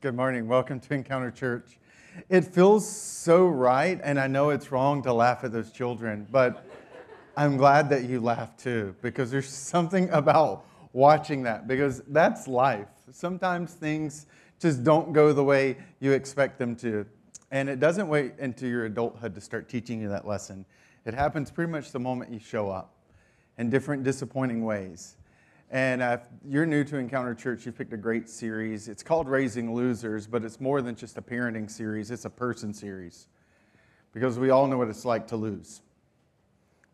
Good morning. Welcome to Encounter Church. It feels so right, and I know it's wrong to laugh at those children, but I'm glad that you laugh too, because there's something about watching that, because that's life. Sometimes things just don't go the way you expect them to. And it doesn't wait until your adulthood to start teaching you that lesson. It happens pretty much the moment you show up in different disappointing ways. And uh, if you're new to Encounter Church, you've picked a great series. It's called Raising Losers, but it's more than just a parenting series, it's a person series. Because we all know what it's like to lose.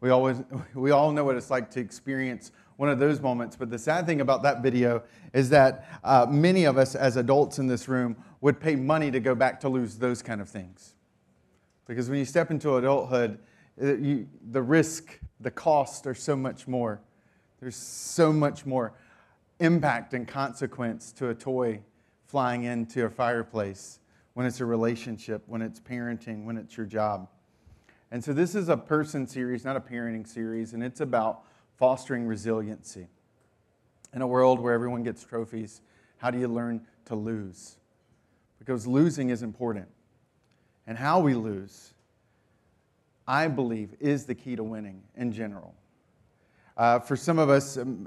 We, always, we all know what it's like to experience one of those moments. But the sad thing about that video is that uh, many of us, as adults in this room, would pay money to go back to lose those kind of things. Because when you step into adulthood, uh, you, the risk, the cost are so much more. There's so much more impact and consequence to a toy flying into a fireplace when it's a relationship, when it's parenting, when it's your job. And so this is a person series, not a parenting series, and it's about fostering resiliency. In a world where everyone gets trophies, how do you learn to lose? Because losing is important. And how we lose, I believe, is the key to winning in general. Uh, for some of us um,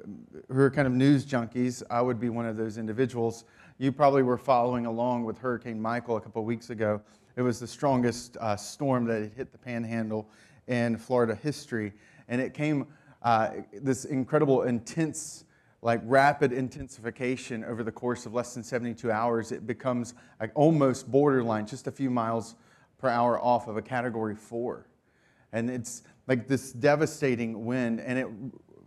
who are kind of news junkies, I would be one of those individuals. You probably were following along with Hurricane Michael a couple weeks ago. It was the strongest uh, storm that had hit the panhandle in Florida history. And it came, uh, this incredible, intense, like rapid intensification over the course of less than 72 hours. It becomes like almost borderline, just a few miles per hour off of a category four. And it's like this devastating wind, and it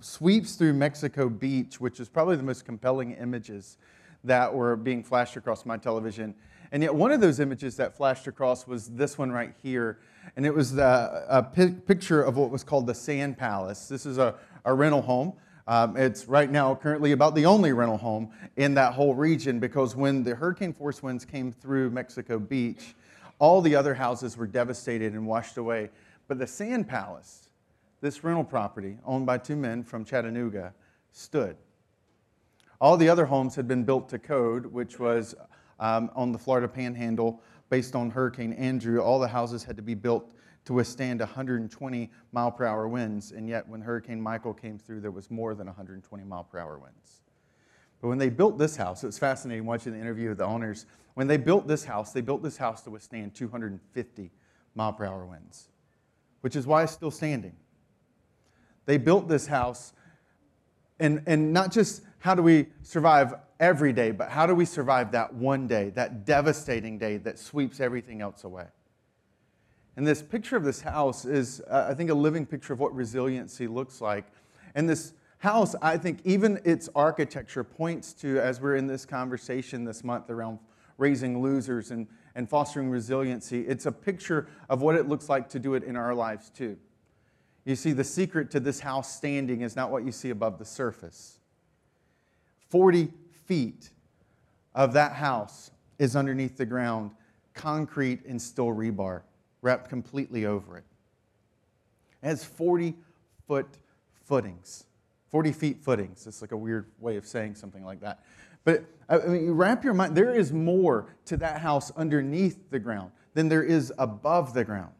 sweeps through Mexico Beach, which is probably the most compelling images that were being flashed across my television. And yet, one of those images that flashed across was this one right here. And it was the, a picture of what was called the Sand Palace. This is a, a rental home. Um, it's right now currently about the only rental home in that whole region because when the hurricane force winds came through Mexico Beach, all the other houses were devastated and washed away. But the Sand Palace, this rental property owned by two men from Chattanooga, stood. All the other homes had been built to code, which was um, on the Florida Panhandle based on Hurricane Andrew. All the houses had to be built to withstand 120 mile per hour winds, and yet when Hurricane Michael came through, there was more than 120 mile per hour winds. But when they built this house, it was fascinating watching the interview of the owners. When they built this house, they built this house to withstand 250 mile per hour winds which is why it's still standing. They built this house, and, and not just how do we survive every day, but how do we survive that one day, that devastating day that sweeps everything else away? And this picture of this house is, uh, I think, a living picture of what resiliency looks like. And this house, I think, even its architecture points to, as we're in this conversation this month around raising losers and and fostering resiliency. It's a picture of what it looks like to do it in our lives too. You see, the secret to this house standing is not what you see above the surface. 40 feet of that house is underneath the ground, concrete and steel rebar wrapped completely over it. It has 40 foot footings, 40 feet footings. It's like a weird way of saying something like that. But I mean, you wrap your mind, there is more to that house underneath the ground than there is above the ground.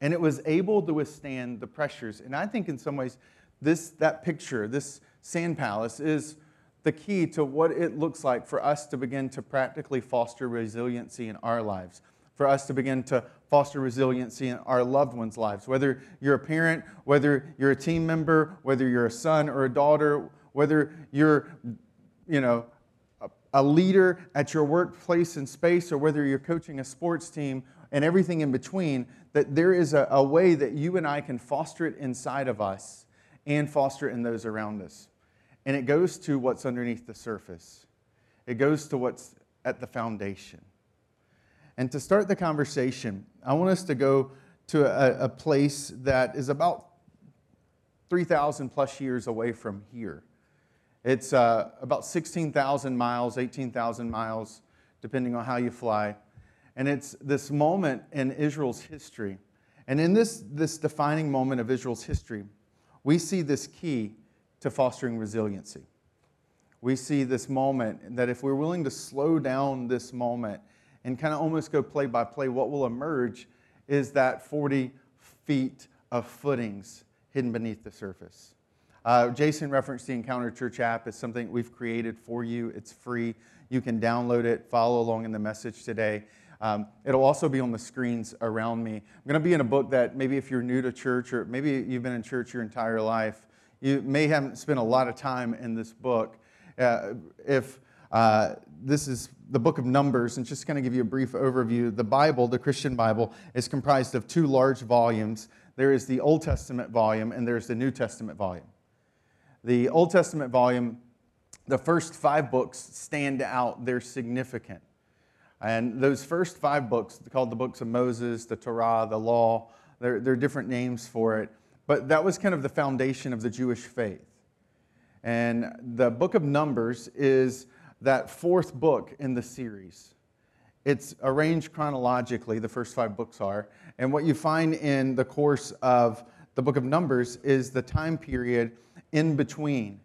And it was able to withstand the pressures. And I think in some ways, this, that picture, this sand palace, is the key to what it looks like for us to begin to practically foster resiliency in our lives, for us to begin to foster resiliency in our loved ones' lives. Whether you're a parent, whether you're a team member, whether you're a son or a daughter, whether you're you know, a, a leader at your workplace and space, or whether you're coaching a sports team and everything in between, that there is a, a way that you and I can foster it inside of us and foster it in those around us. And it goes to what's underneath the surface, it goes to what's at the foundation. And to start the conversation, I want us to go to a, a place that is about 3,000 plus years away from here. It's uh, about 16,000 miles, 18,000 miles, depending on how you fly. And it's this moment in Israel's history. And in this, this defining moment of Israel's history, we see this key to fostering resiliency. we see this moment that if we're willing to slow down this moment and kind of almost go play by play, what will emerge is that 40 feet of footings hidden beneath the surface. Uh, Jason referenced the Encounter Church app. It's something we've created for you. It's free. You can download it, follow along in the message today. Um, it'll also be on the screens around me. I'm going to be in a book that maybe if you're new to church or maybe you've been in church your entire life, you may haven't spent a lot of time in this book. Uh, if uh, this is the book of Numbers, and just going to give you a brief overview. The Bible, the Christian Bible, is comprised of two large volumes. There is the Old Testament volume, and there's the New Testament volume. The Old Testament volume, the first five books stand out, they're significant. And those first five books, called the books of Moses, the Torah, the law, there, there are different names for it. But that was kind of the foundation of the Jewish faith. And the book of Numbers is that fourth book in the series. It's arranged chronologically, the first five books are. And what you find in the course of the book of Numbers is the time period in between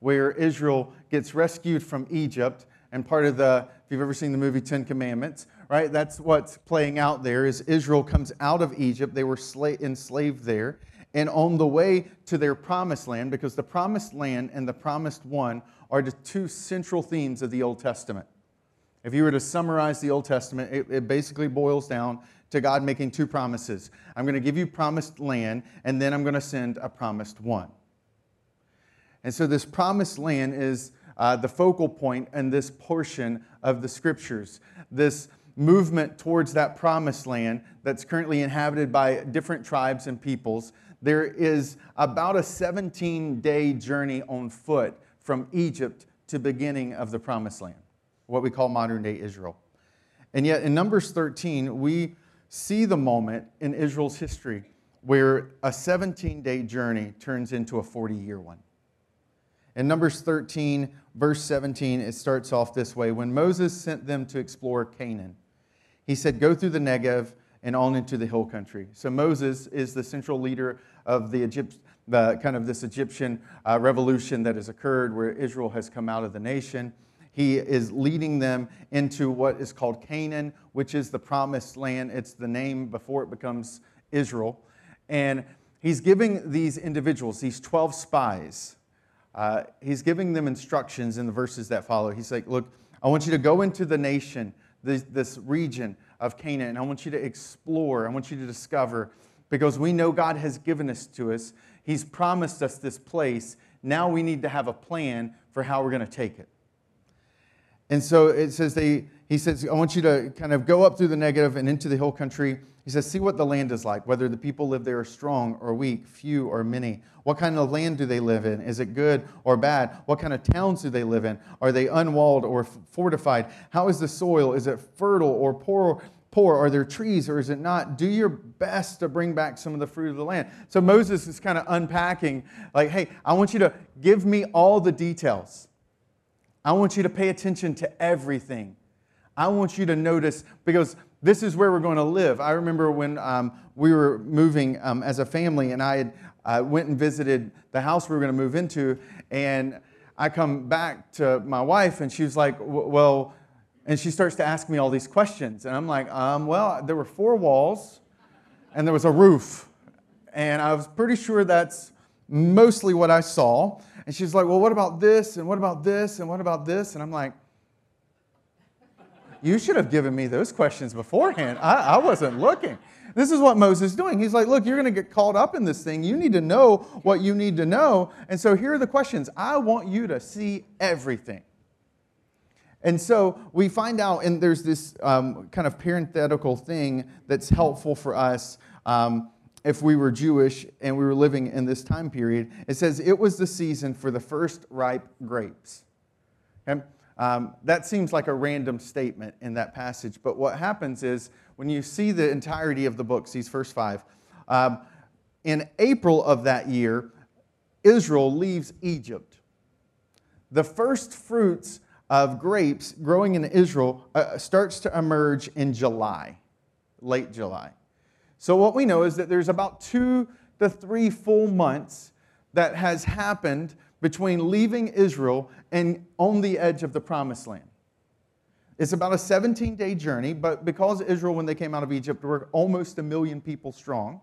where Israel gets rescued from Egypt. And part of the, if you've ever seen the movie Ten Commandments, right, that's what's playing out there is Israel comes out of Egypt. They were enslaved there. And on the way to their promised land, because the promised land and the promised one are the two central themes of the Old Testament. If you were to summarize the Old Testament, it, it basically boils down to God making two promises. I'm going to give you promised land, and then I'm going to send a promised one. And so, this promised land is uh, the focal point in this portion of the scriptures. This movement towards that promised land that's currently inhabited by different tribes and peoples. There is about a 17 day journey on foot from Egypt to beginning of the promised land, what we call modern day Israel. And yet in Numbers 13, we see the moment in Israel's history where a 17 day journey turns into a 40 year one. In Numbers 13, verse 17, it starts off this way When Moses sent them to explore Canaan, he said, Go through the Negev and on into the hill country. So Moses is the central leader of the Egypt, the kind of this Egyptian uh, revolution that has occurred where Israel has come out of the nation. He is leading them into what is called Canaan, which is the promised land. It's the name before it becomes Israel. And he's giving these individuals, these 12 spies, uh, he's giving them instructions in the verses that follow. He's like, Look, I want you to go into the nation, this, this region of Canaan, and I want you to explore, I want you to discover, because we know God has given us to us. He's promised us this place. Now we need to have a plan for how we're going to take it. And so it says they, he says, I want you to kind of go up through the and into the hill country. He says, see what the land is like, whether the people live there are strong or weak, few or many. What kind of land do they live in? Is it good or bad? What kind of towns do they live in? Are they unwalled or fortified? How is the soil? Is it fertile or poor? poor? Are there trees or is it not? Do your best to bring back some of the fruit of the land. So Moses is kind of unpacking, like, hey, I want you to give me all the details. I want you to pay attention to everything. I want you to notice because this is where we're going to live. I remember when um, we were moving um, as a family, and I had uh, went and visited the house we were going to move into, and I come back to my wife, and she was like, "Well," And she starts to ask me all these questions. And I'm like, um, well, there were four walls and there was a roof. And I was pretty sure that's mostly what I saw. And she's like, well, what about this? And what about this? And what about this? And I'm like, you should have given me those questions beforehand. I, I wasn't looking. This is what Moses is doing. He's like, look, you're going to get caught up in this thing. You need to know what you need to know. And so here are the questions. I want you to see everything. And so we find out, and there's this um, kind of parenthetical thing that's helpful for us um, if we were Jewish and we were living in this time period. It says it was the season for the first ripe grapes. Okay? Um, that seems like a random statement in that passage, but what happens is when you see the entirety of the books, these first five, um, in April of that year, Israel leaves Egypt. The first fruits of grapes growing in Israel uh, starts to emerge in July, late July. So, what we know is that there's about two to three full months that has happened between leaving Israel and on the edge of the promised land. It's about a 17 day journey, but because Israel, when they came out of Egypt, were almost a million people strong,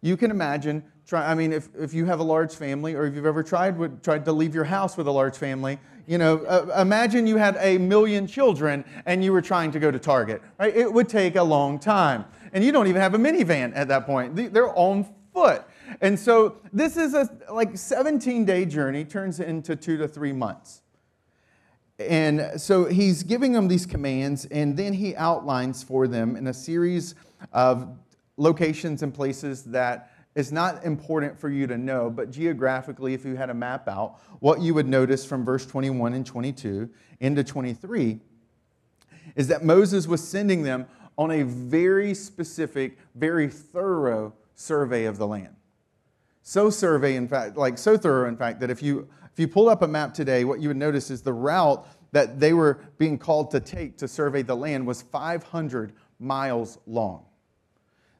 you can imagine, try, I mean, if, if you have a large family or if you've ever tried, tried to leave your house with a large family, you know, uh, imagine you had a million children and you were trying to go to Target, right? It would take a long time. And you don't even have a minivan at that point. They're on foot. And so this is a like 17 day journey, turns into two to three months. And so he's giving them these commands, and then he outlines for them in a series of locations and places that is not important for you to know, but geographically, if you had a map out, what you would notice from verse 21 and 22 into 23 is that Moses was sending them on a very specific, very thorough survey of the land. So survey, in fact, like so thorough, in fact, that if you if you pull up a map today, what you would notice is the route that they were being called to take to survey the land was 500 miles long.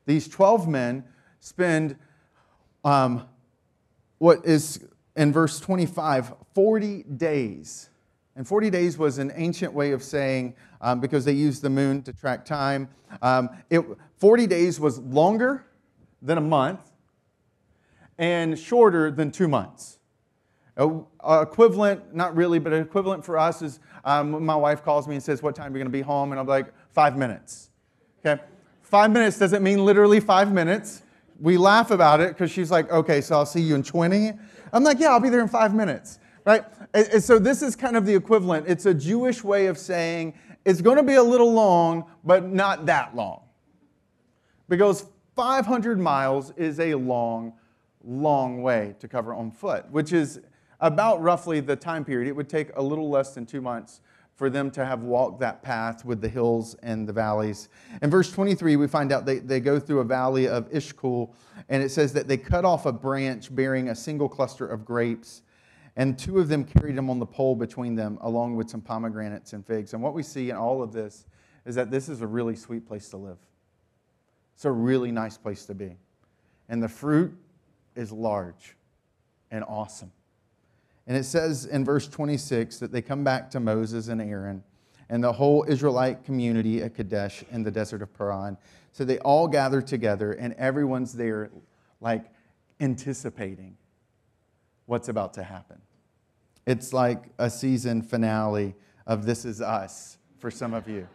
These 12 men spend um, what is in verse 25 40 days. And 40 days was an ancient way of saying, um, because they used the moon to track time, um, it, 40 days was longer than a month and shorter than two months. Uh, equivalent, not really, but equivalent for us is um, my wife calls me and says, What time are you going to be home? And I'm like, Five minutes. Okay? Five minutes doesn't mean literally five minutes. We laugh about it because she's like, Okay, so I'll see you in 20. I'm like, Yeah, I'll be there in five minutes. Right? And, and so this is kind of the equivalent. It's a Jewish way of saying it's going to be a little long, but not that long. Because 500 miles is a long, long way to cover on foot, which is about roughly the time period. It would take a little less than two months for them to have walked that path with the hills and the valleys. In verse 23, we find out they, they go through a valley of Eshkol, and it says that they cut off a branch bearing a single cluster of grapes, and two of them carried them on the pole between them, along with some pomegranates and figs. And what we see in all of this is that this is a really sweet place to live. It's a really nice place to be. And the fruit is large and awesome. And it says in verse 26 that they come back to Moses and Aaron and the whole Israelite community at Kadesh in the desert of Paran. So they all gather together, and everyone's there, like anticipating what's about to happen. It's like a season finale of This Is Us for some of you.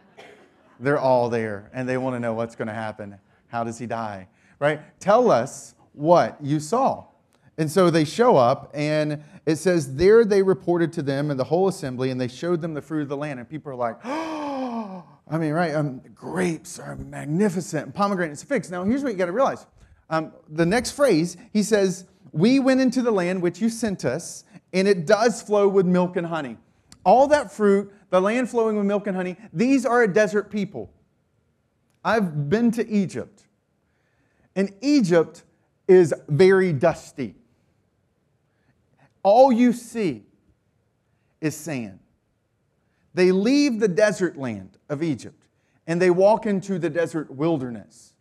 They're all there, and they want to know what's going to happen. How does he die? Right? Tell us what you saw. And so they show up, and it says, There they reported to them and the whole assembly, and they showed them the fruit of the land. And people are like, Oh, I mean, right, um, grapes are magnificent, pomegranates figs. Now, here's what you got to realize. Um, the next phrase, he says, We went into the land which you sent us, and it does flow with milk and honey. All that fruit, the land flowing with milk and honey, these are a desert people. I've been to Egypt, and Egypt is very dusty all you see is sand. They leave the desert land of Egypt and they walk into the desert wilderness.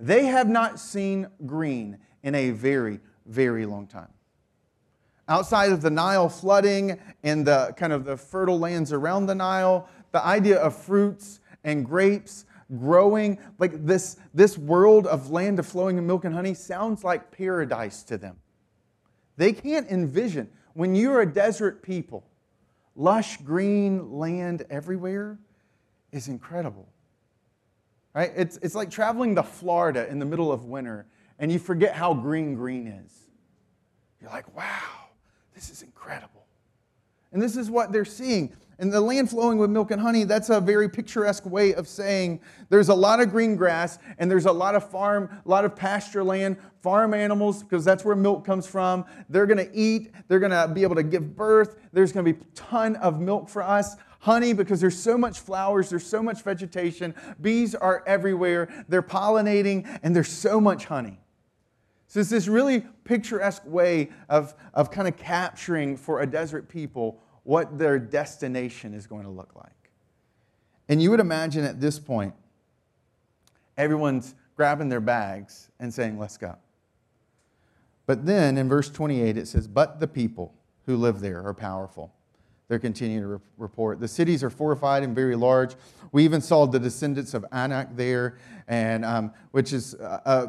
They have not seen green in a very, very long time. Outside of the Nile flooding and the kind of the fertile lands around the Nile, the idea of fruits and grapes growing, like this, this world of land of flowing and milk and honey, sounds like paradise to them. They can't envision when you're a desert people, lush green land everywhere is incredible. Right? It's, it's like traveling to Florida in the middle of winter and you forget how green green is. You're like, wow, this is incredible. And this is what they're seeing. And the land flowing with milk and honey, that's a very picturesque way of saying there's a lot of green grass and there's a lot of farm, a lot of pasture land, farm animals, because that's where milk comes from. They're going to eat, they're going to be able to give birth. There's going to be a ton of milk for us. Honey, because there's so much flowers, there's so much vegetation. Bees are everywhere, they're pollinating, and there's so much honey. So it's this really picturesque way of, of kind of capturing for a desert people what their destination is going to look like. And you would imagine at this point, everyone's grabbing their bags and saying, Let's go. But then in verse 28, it says, But the people who live there are powerful. They're continuing to re- report. The cities are fortified and very large. We even saw the descendants of Anak there, and um, which is uh, uh,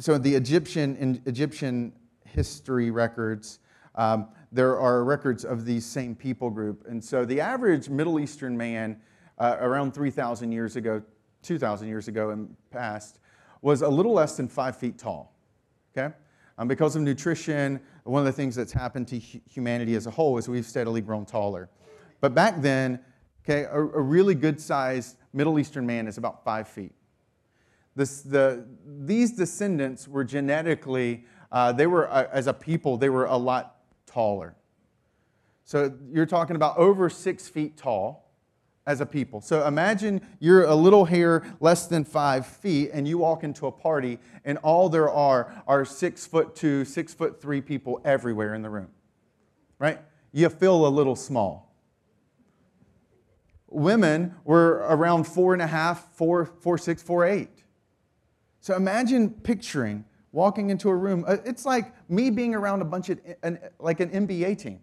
so the Egyptian in Egyptian history records. Um, there are records of these same people group, and so the average Middle Eastern man, uh, around 3,000 years ago, 2,000 years ago and past, was a little less than five feet tall. Okay, um, because of nutrition, one of the things that's happened to humanity as a whole is we've steadily grown taller. But back then, okay, a, a really good sized Middle Eastern man is about five feet. This, the, these descendants were genetically, uh, they were, uh, as a people, they were a lot taller. So you're talking about over six feet tall as a people. So imagine you're a little hair less than five feet, and you walk into a party, and all there are are six foot two, six foot three people everywhere in the room. Right? You feel a little small. Women were around four and a half, four, four, six, four, eight. So imagine picturing walking into a room. Uh, it's like me being around a bunch of, like an NBA team.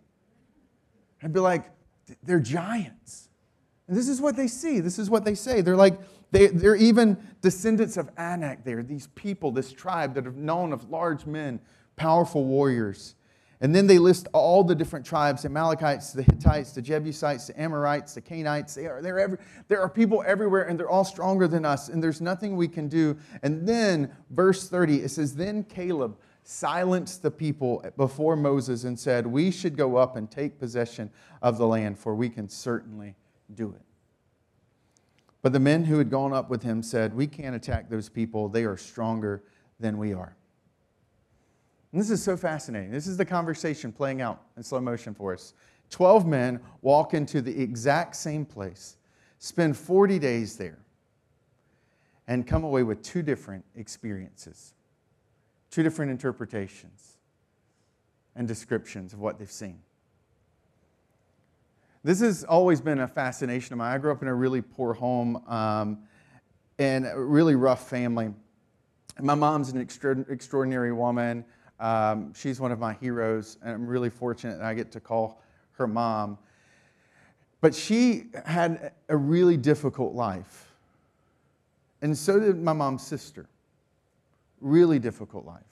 I'd be like, they're giants. And this is what they see. This is what they say. They're like, they, they're even descendants of Anak there, these people, this tribe that have known of large men, powerful warriors. And then they list all the different tribes the Amalekites, the Hittites, the Jebusites, the Amorites, the Canaanites. They are, they're every, there are people everywhere, and they're all stronger than us, and there's nothing we can do. And then, verse 30, it says, Then Caleb silenced the people before Moses and said, We should go up and take possession of the land, for we can certainly do it. But the men who had gone up with him said, We can't attack those people. They are stronger than we are. And this is so fascinating. This is the conversation playing out in slow motion for us. Twelve men walk into the exact same place, spend 40 days there, and come away with two different experiences, two different interpretations and descriptions of what they've seen. This has always been a fascination of mine. I grew up in a really poor home um, and a really rough family. My mom's an extra- extraordinary woman. Um, she's one of my heroes, and I'm really fortunate that I get to call her mom. But she had a really difficult life. And so did my mom's sister. Really difficult life.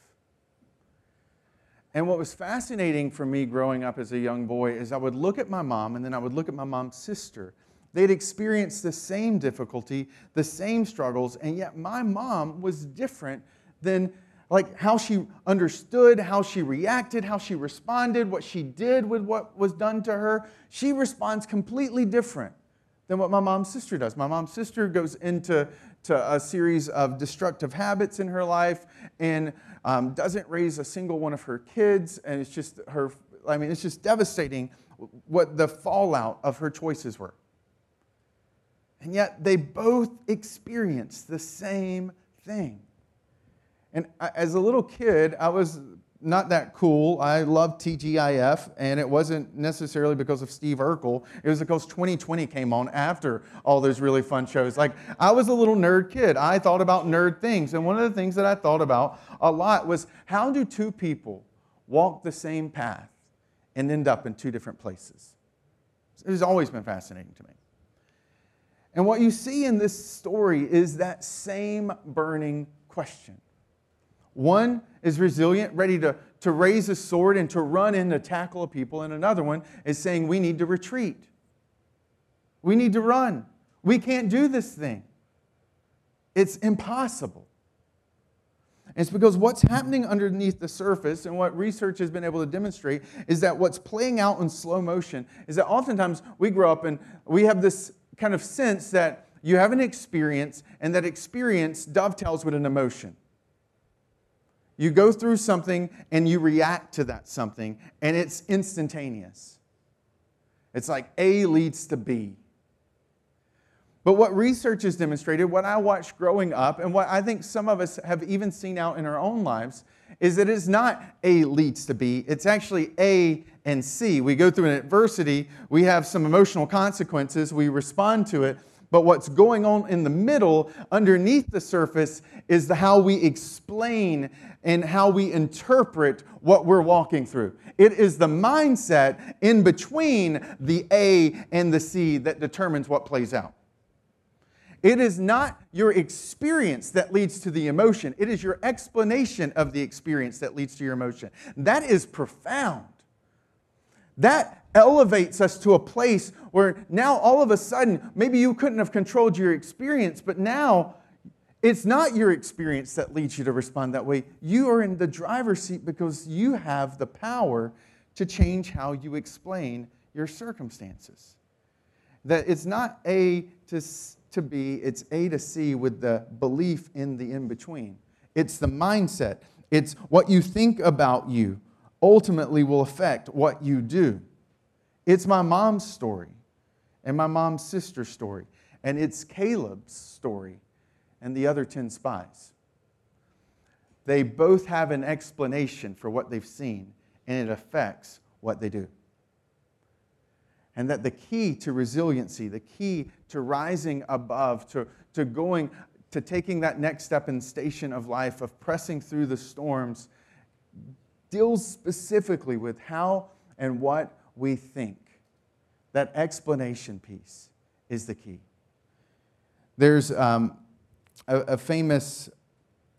And what was fascinating for me growing up as a young boy is I would look at my mom and then I would look at my mom's sister. They'd experienced the same difficulty, the same struggles, and yet my mom was different than like how she understood, how she reacted, how she responded, what she did with what was done to her. She responds completely different than what my mom's sister does. My mom's sister goes into to a series of destructive habits in her life and um, doesn't raise a single one of her kids. And it's just her, I mean, it's just devastating what the fallout of her choices were. And yet they both experienced the same thing. And as a little kid, I was not that cool. I loved TGIF, and it wasn't necessarily because of Steve Urkel. It was because 2020 came on after all those really fun shows. Like, I was a little nerd kid. I thought about nerd things. And one of the things that I thought about a lot was how do two people walk the same path and end up in two different places? It has always been fascinating to me. And what you see in this story is that same burning question one is resilient, ready to, to raise a sword and to run in to tackle a people, and another one is saying we need to retreat. We need to run. We can't do this thing. It's impossible. it's because what's happening underneath the surface and what research has been able to demonstrate is that what's playing out in slow motion is that oftentimes we grow up and we have this kind of sense that you have an experience and that experience dovetails with an emotion. You go through something and you react to that something, and it's instantaneous. It's like A leads to B. But what research has demonstrated, what I watched growing up, and what I think some of us have even seen out in our own lives, is that it's not A leads to B, it's actually A and C. We go through an adversity, we have some emotional consequences, we respond to it, But what's going on in the middle, underneath the surface, is the how we explain and how we interpret what we're walking through. It is the mindset in between the A and the C that determines what plays out. It is not your experience that leads to the emotion, it is your explanation of the experience that leads to your emotion. That is profound. That elevates us to a place where now all of a sudden, maybe you couldn't have controlled your experience, but now it's not your experience that leads you to respond that way. You are in the driver's seat because you have the power to change how you explain your circumstances. That it's not A to, to B, it's A to C with the belief in the in between. It's the mindset, it's what you think about you ultimately will affect what you do. It's my mom's story and my mom's sister's story, and it's Caleb's story and the other 10 spies. They both have an explanation for what they've seen, and it affects what they do. And that the key to resiliency, the key to rising above, to, to going, to taking that next step in station of life, of pressing through the storms, deals specifically with how and what we think. That explanation piece is the key. There's um, a, a, famous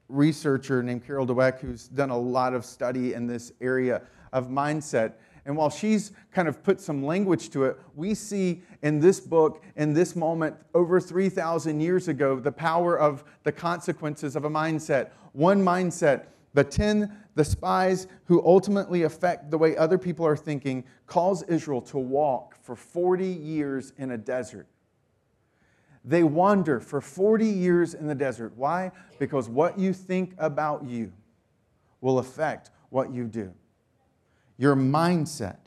researcher named Carol Dweck who's done a lot of study in this area of mindset. And while she's kind of put some language to it, we see in this book, in this moment, over 3,000 years ago, the power of the consequences of a mindset. One mindset the 10, the spies who ultimately affect the way other people are thinking, calls Israel to walk for 40 years in a desert. They wander for 40 years in the desert. Why? Because what you think about you will affect what you do. Your mindset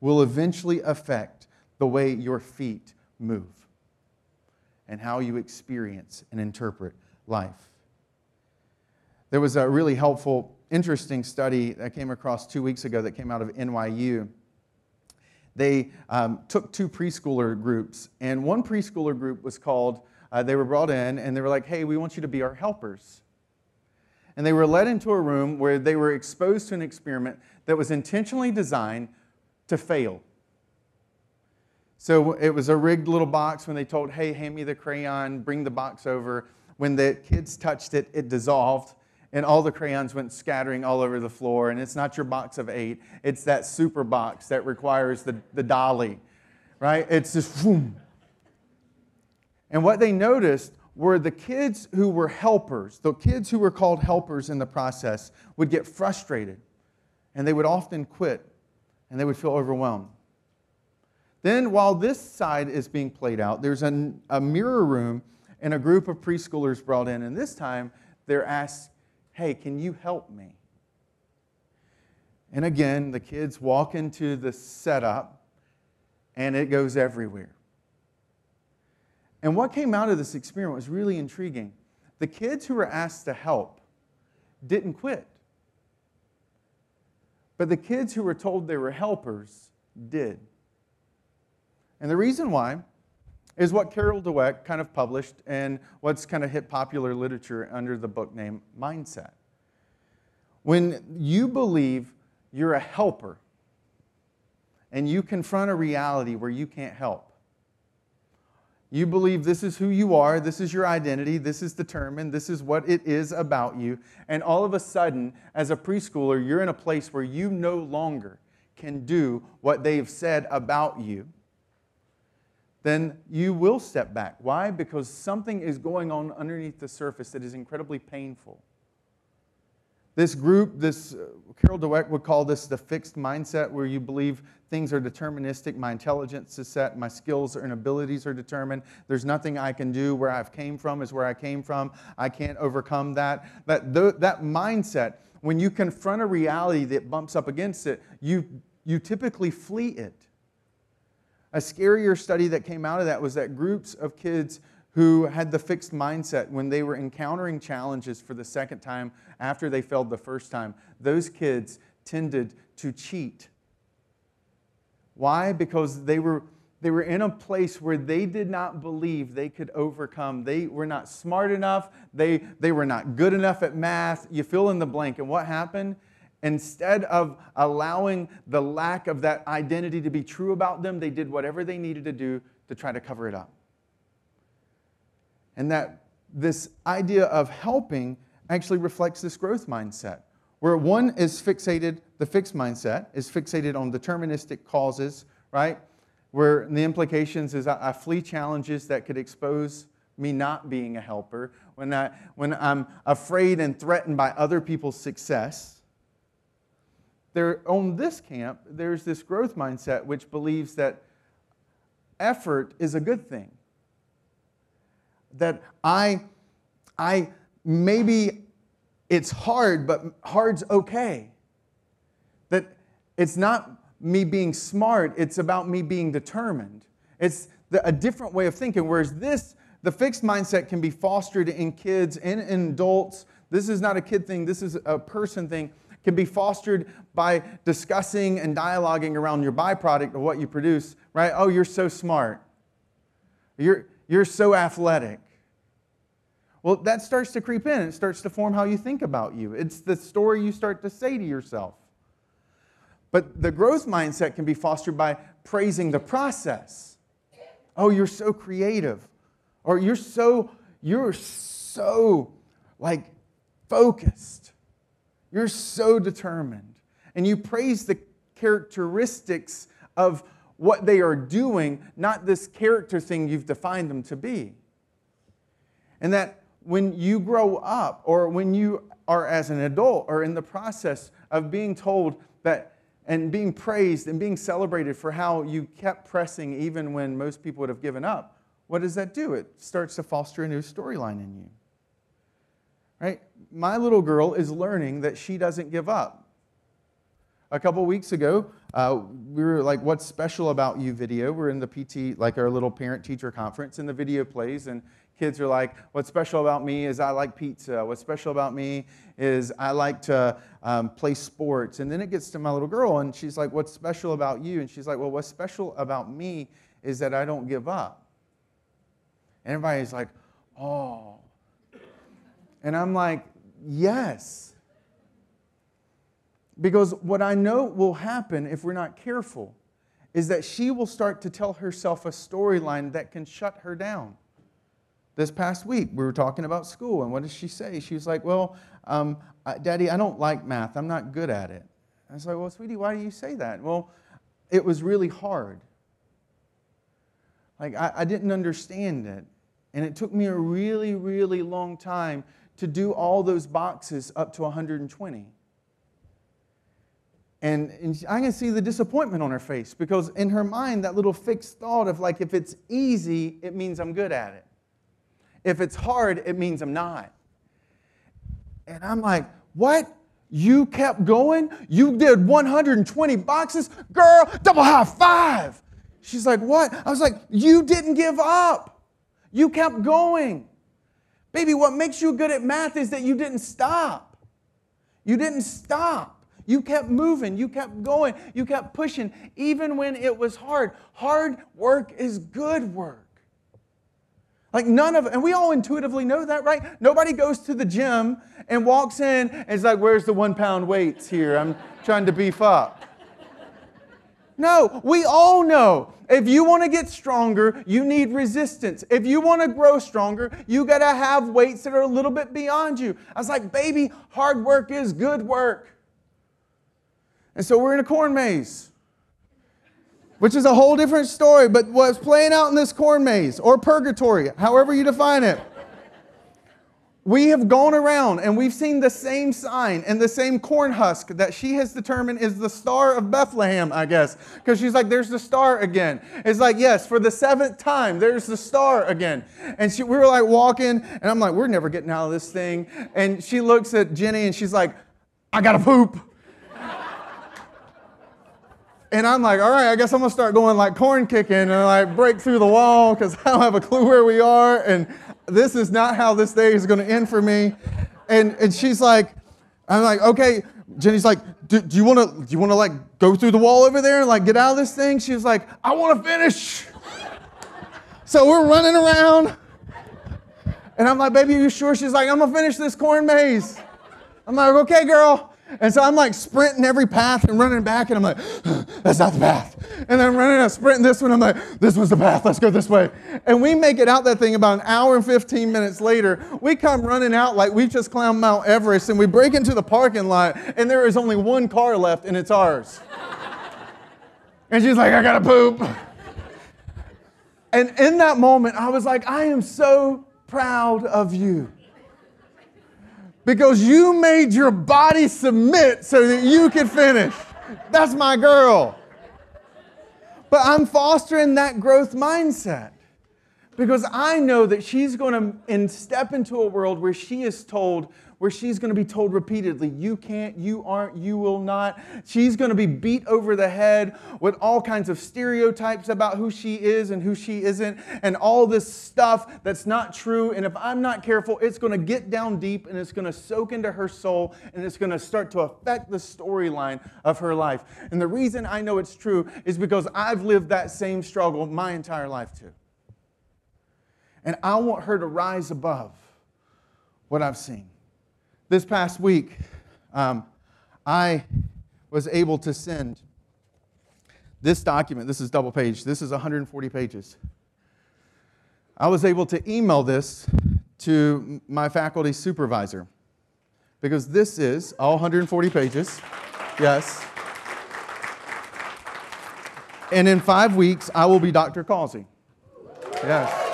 will eventually affect the way your feet move and how you experience and interpret life. There was a really helpful, interesting study I came across two weeks ago that came out of NYU. They um, took two preschooler groups, and one preschooler group was called, uh, they were brought in, and they were like, hey, we want you to be our helpers. And they were led into a room where they were exposed to an experiment that was intentionally designed to fail. So it was a rigged little box when they told, hey, hand me the crayon, bring the box over. When the kids touched it, it dissolved and all the crayons went scattering all over the floor. And it's not your box of eight, it's that super box that requires the, the dolly, right? It's just boom. And what they noticed were the kids who were helpers, the kids who were called helpers in the process, would get frustrated and they would often quit and they would feel overwhelmed. Then, while this side is being played out, there's a, a mirror room and a group of preschoolers brought in, and this time they're asked Hey, can you help me? And again, the kids walk into the setup and it goes everywhere. And what came out of this experiment was really intriguing. The kids who were asked to help didn't quit. But the kids who were told they were helpers did. And the reason why is what Carol Dweck kind of published and what's kind of hit popular literature under the book name Mindset. When you believe you're a helper and you confront a reality where you can't help, you believe this is who you are, this is your identity, this is determined, this is what it is about you, and all of a sudden, as a preschooler, you're in a place where you no longer can do what they've said about you then you will step back. Why? Because something is going on underneath the surface that is incredibly painful. This group, this uh, Carol Dweck would call this the fixed mindset, where you believe things are deterministic. My intelligence is set, my skills and abilities are determined. There's nothing I can do. Where I've came from is where I came from. I can't overcome that. That that mindset, when you confront a reality that bumps up against it, you you typically flee it. A scarier study that came out of that was that groups of kids who had the fixed mindset when they were encountering challenges for the second time after they failed the first time, those kids tended to cheat. Why? Because they were they were in a place where they did not believe they could overcome. They were not smart enough. They, they were not good enough at math. You fill in the blank. And what happened? Instead of allowing the lack of that identity to be true about them, they did whatever they needed to do to try to cover it up. And that this idea of helping actually reflects this growth mindset, where one is fixated, the fixed mindset is fixated on deterministic causes, right? Where the implications is I, flee challenges that could expose me not being a helper, when, I, when I'm afraid and threatened by other people's success. There, on this camp, there's this growth mindset which believes that effort is a good thing. That I, I maybe it's hard, but hard's okay. That it's not me being smart, it's about me being determined. It's the, a different way of thinking. Whereas this, the fixed mindset can be fostered in kids and in adults. This is not a kid thing, this is a person thing. Can be fostered by discussing and dialoguing around your byproduct of what you produce, right? Oh, you're so smart. You're, you're so athletic. Well, that starts to creep in. It starts to form how you think about you. It's the story you start to say to yourself. But the growth mindset can be fostered by praising the process. Oh, you're so creative. Or you're so, you're so like focused. You're so determined. And you praise the characteristics of what they are doing, not this character thing you've defined them to be. And that when you grow up or when you are as an adult or in the process of being told that and being praised and being celebrated for how you kept pressing even when most people would have given up, what does that do? It starts to foster a new storyline in you. Right? My little girl is learning that she doesn't give up. A couple weeks ago, uh, we were like, What's special about you video? We're in the PT, like our little parent teacher conference, and the video plays, and kids are like, What's special about me is I like pizza. What's special about me is I like to um, play sports. And then it gets to my little girl, and she's like, What's special about you? And she's like, Well, what's special about me is that I don't give up. And everybody's like, Oh. And I'm like, Yes. Because what I know will happen if we're not careful is that she will start to tell herself a storyline that can shut her down. This past week we were talking about school and what did she say? She was like well um, daddy i don't like math. I'm not good at it. I was like well sweetie why do you say that? Well it was really hard. Like I, I didn't understand it. And it took me a really really long time to do all those boxes up to 120 and, and I can see the disappointment on her face because in her mind, that little fixed thought of like, if it's easy, it means I'm good at it. If it's hard, it means I'm not. And I'm like, what? You kept going? You did 120 boxes? Girl, double high five. She's like, what? I was like, you didn't give up. You kept going. Baby, what makes you good at math is that you didn't stop. You didn't stop. You kept moving. You kept going. You kept pushing, even when it was hard. Hard work is good work. Like none of, and we all intuitively know that, right? Nobody goes to the gym and walks in and is like, where's the one pound weights here? I'm trying to beef up. No, we all know. If you want to get stronger, you need resistance. If you want to grow stronger, you got to have weights that are a little bit beyond you. I was like, baby, hard work is good work. And so we're in a corn maze which is a whole different story, but what's playing out in this corn maze or purgatory, however you define it. We have gone around and we've seen the same sign and the same corn husk that she has determined is the star of Bethlehem, I guess. Because she's like, there's the star again. It's like, yes, for the seventh time, there's the star again. And she, we were like walking, and I'm like, we're never getting out of this thing. And she looks at Jenny and she's like, I gotta poop. And I'm like, all right, I guess I'm gonna start going like corn kicking and like break through the wall because I don't have a clue where we are. And this is not how this day is gonna end for me. And, and she's like, I'm like, okay, Jenny's like, do, you want to, do you want to like go through the wall over there and like get out of this thing? She was like, I want to finish. so we're running around. And I'm like, baby, are you sure? She's like, I'm gonna finish this corn maze. I'm like, okay, girl. And so I'm like sprinting every path and running back, and I'm like, that's not the path. And then I'm running, I'm sprinting this one, I'm like, this was the path, let's go this way. And we make it out that thing about an hour and 15 minutes later. We come running out like we just climbed Mount Everest, and we break into the parking lot, and there is only one car left, and it's ours. and she's like, I gotta poop. And in that moment, I was like, I am so proud of you because you made your body submit so that you could finish. That's my girl. But I'm fostering that growth mindset because I know that she's going to step into a world where she is told, where she's going to be told repeatedly, you can't, you aren't, you will not. She's going to be beat over the head with all kinds of stereotypes about who she is and who she isn't, and all this stuff that's not true. And if I'm not careful, it's going to get down deep and it's going to soak into her soul and it's going to start to affect the storyline of her life. And the reason I know it's true is because I've lived that same struggle my entire life too. And I want her to rise above what I've seen. This past week, um, I was able to send this document. This is double page. This is 140 pages. I was able to email this to my faculty supervisor because this is all 140 pages. Yes. And in five weeks, I will be Dr. Causey. Yes.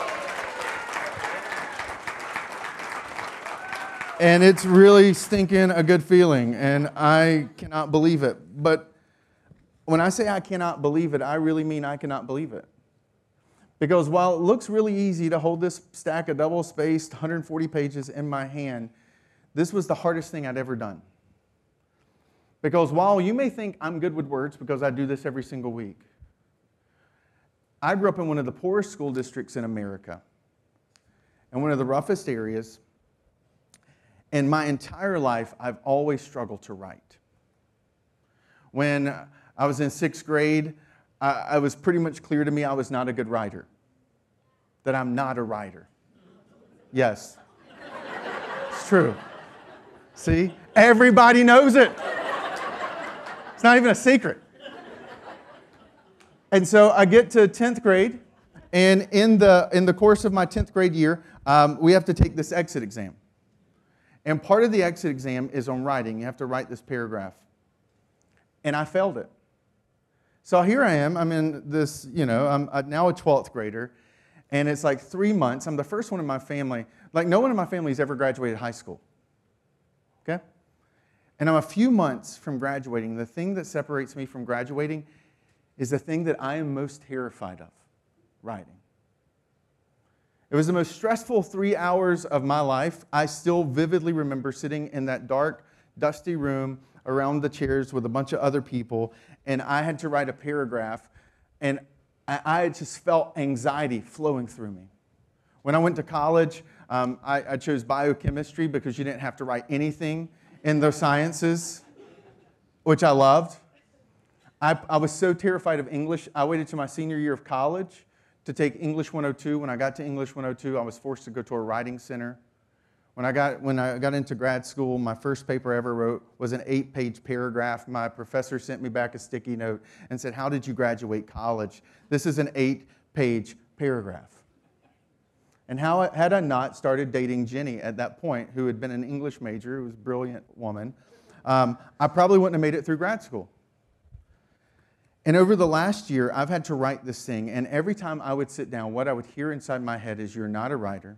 And it's really stinking a good feeling, and I cannot believe it. But when I say I cannot believe it, I really mean I cannot believe it. Because while it looks really easy to hold this stack of double spaced 140 pages in my hand, this was the hardest thing I'd ever done. Because while you may think I'm good with words because I do this every single week, I grew up in one of the poorest school districts in America, in one of the roughest areas, in my entire life, I've always struggled to write. When I was in sixth grade, I, was pretty much clear to me I was not a good writer, that I'm not a writer. Yes, it's true. See? Everybody knows it. It's not even a secret. And so I get to 10th grade, and in the, in the course of my 10th grade year, um, we have to take this exit exam. And part of the exit exam is on writing. You have to write this paragraph. And I failed it. So here I am. I'm in this, you know, I'm uh, now a 12th grader. And it's like three months. I'm the first one in my family. Like, no one in my family has ever graduated high school. Okay? And I'm a few months from graduating. The thing that separates me from graduating is the thing that I am most terrified of writing. It was the most stressful three hours of my life. I still vividly remember sitting in that dark, dusty room around the chairs with a bunch of other people, and I had to write a paragraph, and I, just felt anxiety flowing through me. When I went to college, um, I, I chose biochemistry because you didn't have to write anything in the sciences, which I loved. I, I was so terrified of English, I waited to my senior year of college to take English 102. When I got to English 102, I was forced to go to a writing center. When I got, when I got into grad school, my first paper I ever wrote was an eight page paragraph. My professor sent me back a sticky note and said, How did you graduate college? This is an eight page paragraph. And how had I not started dating Jenny at that point, who had been an English major, who was a brilliant woman, um, I probably wouldn't have made it through grad school. And over the last year, I've had to write this thing, and every time I would sit down, what I would hear inside my head is, You're not a writer.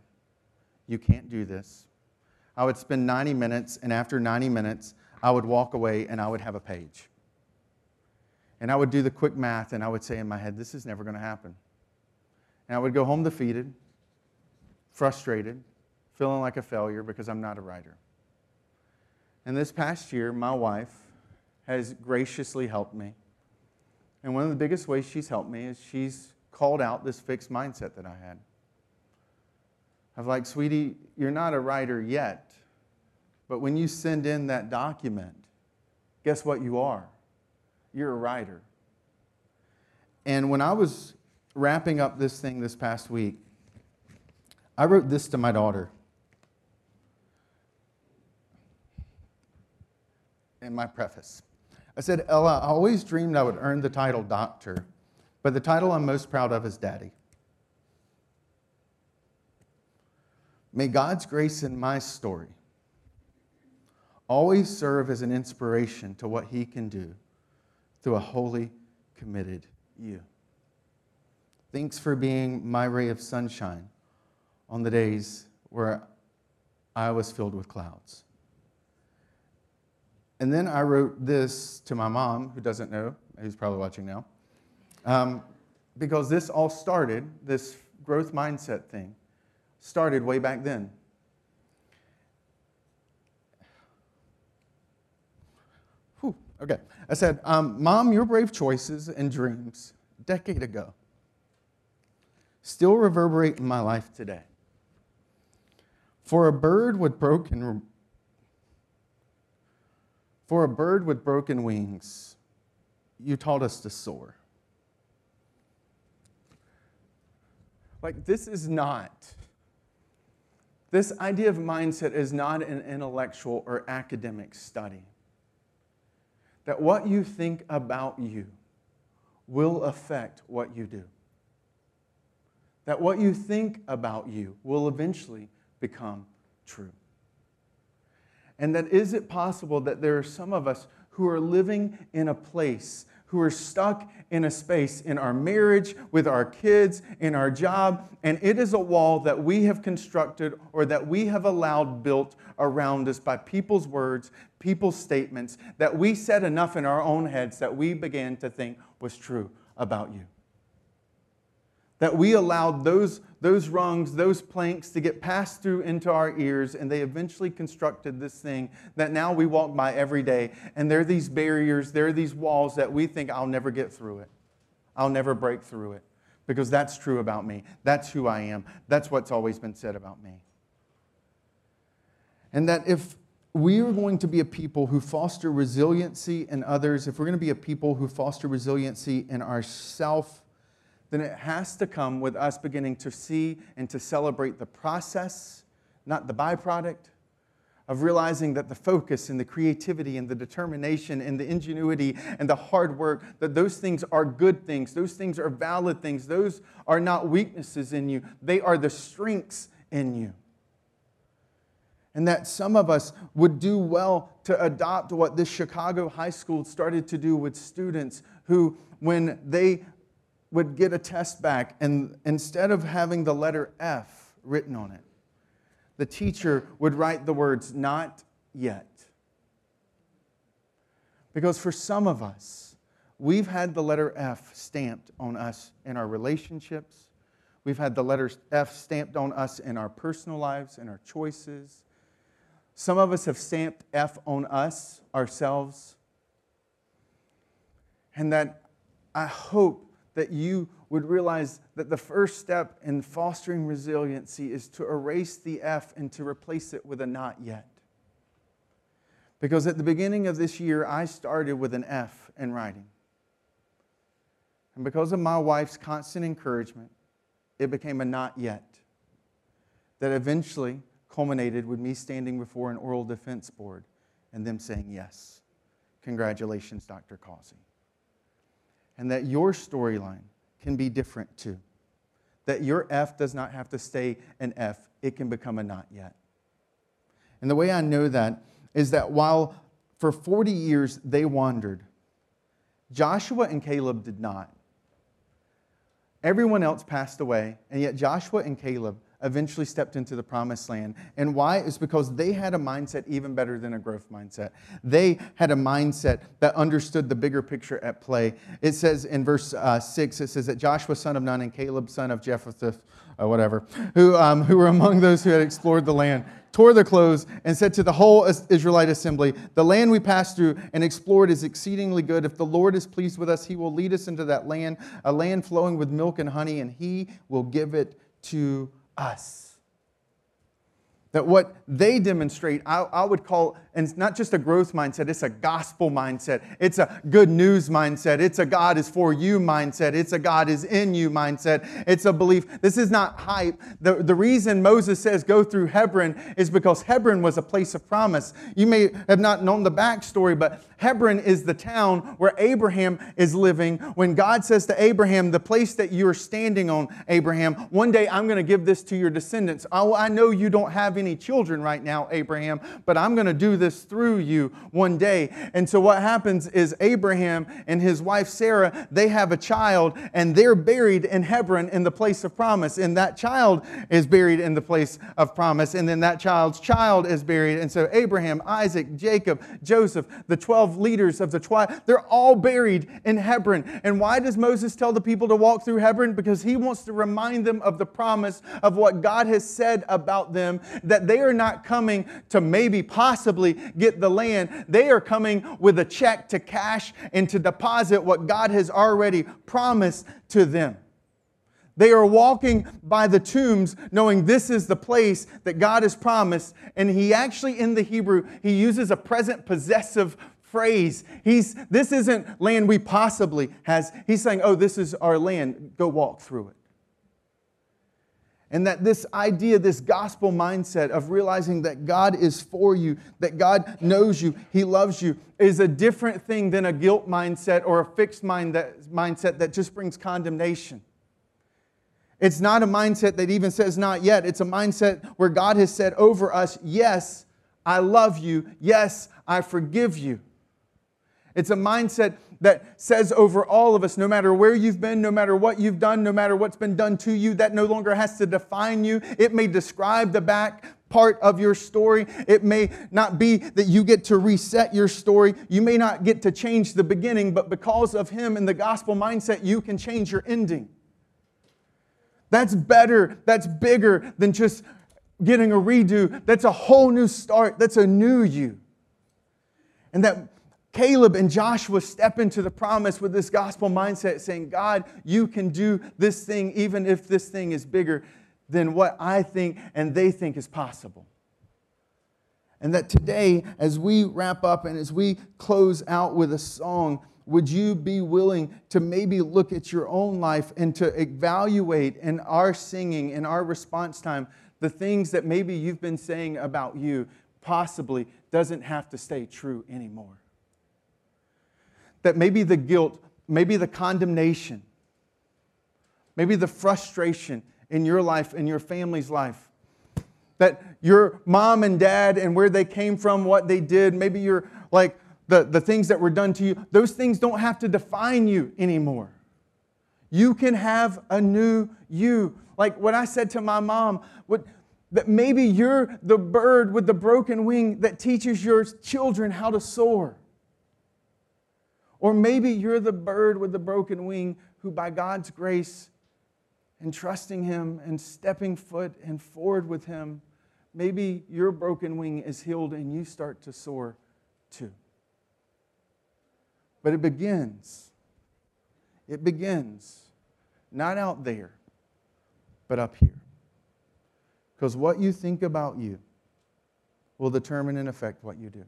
You can't do this. I would spend 90 minutes, and after 90 minutes, I would walk away and I would have a page. And I would do the quick math, and I would say in my head, This is never going to happen. And I would go home defeated, frustrated, feeling like a failure because I'm not a writer. And this past year, my wife has graciously helped me and one of the biggest ways she's helped me is she's called out this fixed mindset that I had. Of like, sweetie, you're not a writer yet, but when you send in that document, guess what you are? You're a writer. And when I was wrapping up this thing this past week, I wrote this to my daughter. In my preface, I said, Ella, I always dreamed I would earn the title doctor, but the title I'm most proud of is daddy. May God's grace in my story always serve as an inspiration to what He can do through a holy, committed you. Thanks for being my ray of sunshine on the days where I was filled with clouds. And then I wrote this to my mom, who doesn't know, who's probably watching now, um, because this all started, this growth mindset thing started way back then. Whew, okay. I said, um, Mom, your brave choices and dreams decade ago still reverberate in my life today. For a bird with broken for a bird with broken wings, you taught us to soar. Like, this is not, this idea of mindset is not an intellectual or academic study. That what you think about you will affect what you do. That what you think about you will eventually become true. And that is it possible that there are some of us who are living in a place, who are stuck in a space in our marriage, with our kids, in our job, and it is a wall that we have constructed or that we have allowed built around us by people's words, people's statements, that we said enough in our own heads that we began to think was true about you that we allowed those, those rungs, those planks to get passed through into our ears, and they eventually constructed this thing that now we walk by every day. And there are these barriers, there are these walls that we think I'll never get through it. I'll never break through it because that's true about me. That's who I am. That's what's always been said about me. And that if we are going to be a people who foster resiliency in others, if we're going to be a people who foster resiliency in ourselves, then it has to come with us beginning to see and to celebrate the process, not the byproduct, of realizing that the focus and the creativity and the determination and the ingenuity and the hard work, that those things are good things. Those things are valid things. Those are not weaknesses in you, they are the strengths in you. And that some of us would do well to adopt what this Chicago high school started to do with students who, when they would get a test back, and instead of having the letter F written on it, the teacher would write the words, not yet. Because for some of us, we've had the letter F stamped on us in our relationships. We've had the letter F stamped on us in our personal lives, in our choices. Some of us have stamped F on us, ourselves. And that I hope that you would realize that the first step in fostering resiliency is to erase the F and to replace it with a not yet. Because at the beginning of this year, I started with an F in writing. And because of my wife's constant encouragement, it became a not yet that eventually culminated with me standing before an oral defense board and them saying, Yes, congratulations, Dr. Causey and that your storyline can be different too. That your F does not have to stay an F, it can become a not yet. And the way I know that is that while for 40 years they wandered, Joshua and Caleb did not. Everyone else passed away, and yet Joshua and Caleb eventually stepped into the promised land. And why? Is because they had a mindset even better than a growth mindset. They had a mindset that understood the bigger picture at play. It says in verse uh, 6, it says that Joshua, son of Nun, and Caleb, son of Jephthah, uh, whatever, who, um, who were among those who had explored the land, tore their clothes and said to the whole Israelite assembly, The land we passed through and explored is exceedingly good. If the Lord is pleased with us, he will lead us into that land, a land flowing with milk and honey, and he will give it to us. that what they demonstrate, I, I, would call, and it's not just a growth mindset, it's a gospel mindset. It's a good news mindset. It's a God is for you mindset. It's a God is in you mindset. It's a belief. This is not hype. The, the reason Moses says go through Hebron is because Hebron was a place of promise. You may have not known the backstory, but Hebron is the town where Abraham is living. When God says to Abraham, the place that you're standing on, Abraham, one day I'm going to give this to your descendants. I, I know you don't have any children right now, Abraham, but I'm going to do this through you one day. And so what happens is Abraham and his wife Sarah, they have a child and they're buried in Hebron in the place of promise. And that child is buried in the place of promise. And then that child's child is buried. And so Abraham, Isaac, Jacob, Joseph, the 12 leaders of the 12, they're all buried in Hebron. And why does Moses tell the people to walk through Hebron? Because he wants to remind them of the promise of what God has said about them that they are not coming to maybe possibly get the land. They are coming with a check to cash and to deposit what God has already promised to them. They are walking by the tombs knowing this is the place that God has promised. And he actually, in the Hebrew, he uses a present possessive phrase. He's, this isn't land we possibly has. He's saying, oh, this is our land. Go walk through it. And that this idea, this gospel mindset of realizing that God is for you, that God knows you, He loves you, is a different thing than a guilt mindset or a fixed mind that, mindset that just brings condemnation. It's not a mindset that even says not yet. It's a mindset where God has said over us, Yes, I love you. Yes, I forgive you. It's a mindset that says over all of us no matter where you've been, no matter what you've done, no matter what's been done to you, that no longer has to define you. It may describe the back part of your story. It may not be that you get to reset your story. You may not get to change the beginning, but because of Him and the gospel mindset, you can change your ending. That's better, that's bigger than just getting a redo. That's a whole new start, that's a new you. And that Caleb and Joshua step into the promise with this gospel mindset, saying, God, you can do this thing even if this thing is bigger than what I think and they think is possible. And that today, as we wrap up and as we close out with a song, would you be willing to maybe look at your own life and to evaluate in our singing, in our response time, the things that maybe you've been saying about you possibly doesn't have to stay true anymore? That maybe the guilt, maybe the condemnation, maybe the frustration in your life, in your family's life, that your mom and dad and where they came from, what they did, maybe you're like the, the things that were done to you, those things don't have to define you anymore. You can have a new you. Like what I said to my mom, what, that maybe you're the bird with the broken wing that teaches your children how to soar. Or maybe you're the bird with the broken wing who, by God's grace and trusting Him and stepping foot and forward with Him, maybe your broken wing is healed and you start to soar too. But it begins, it begins not out there, but up here. Because what you think about you will determine and affect what you do.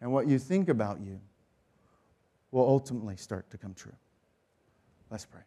And what you think about you will ultimately start to come true. Let's pray.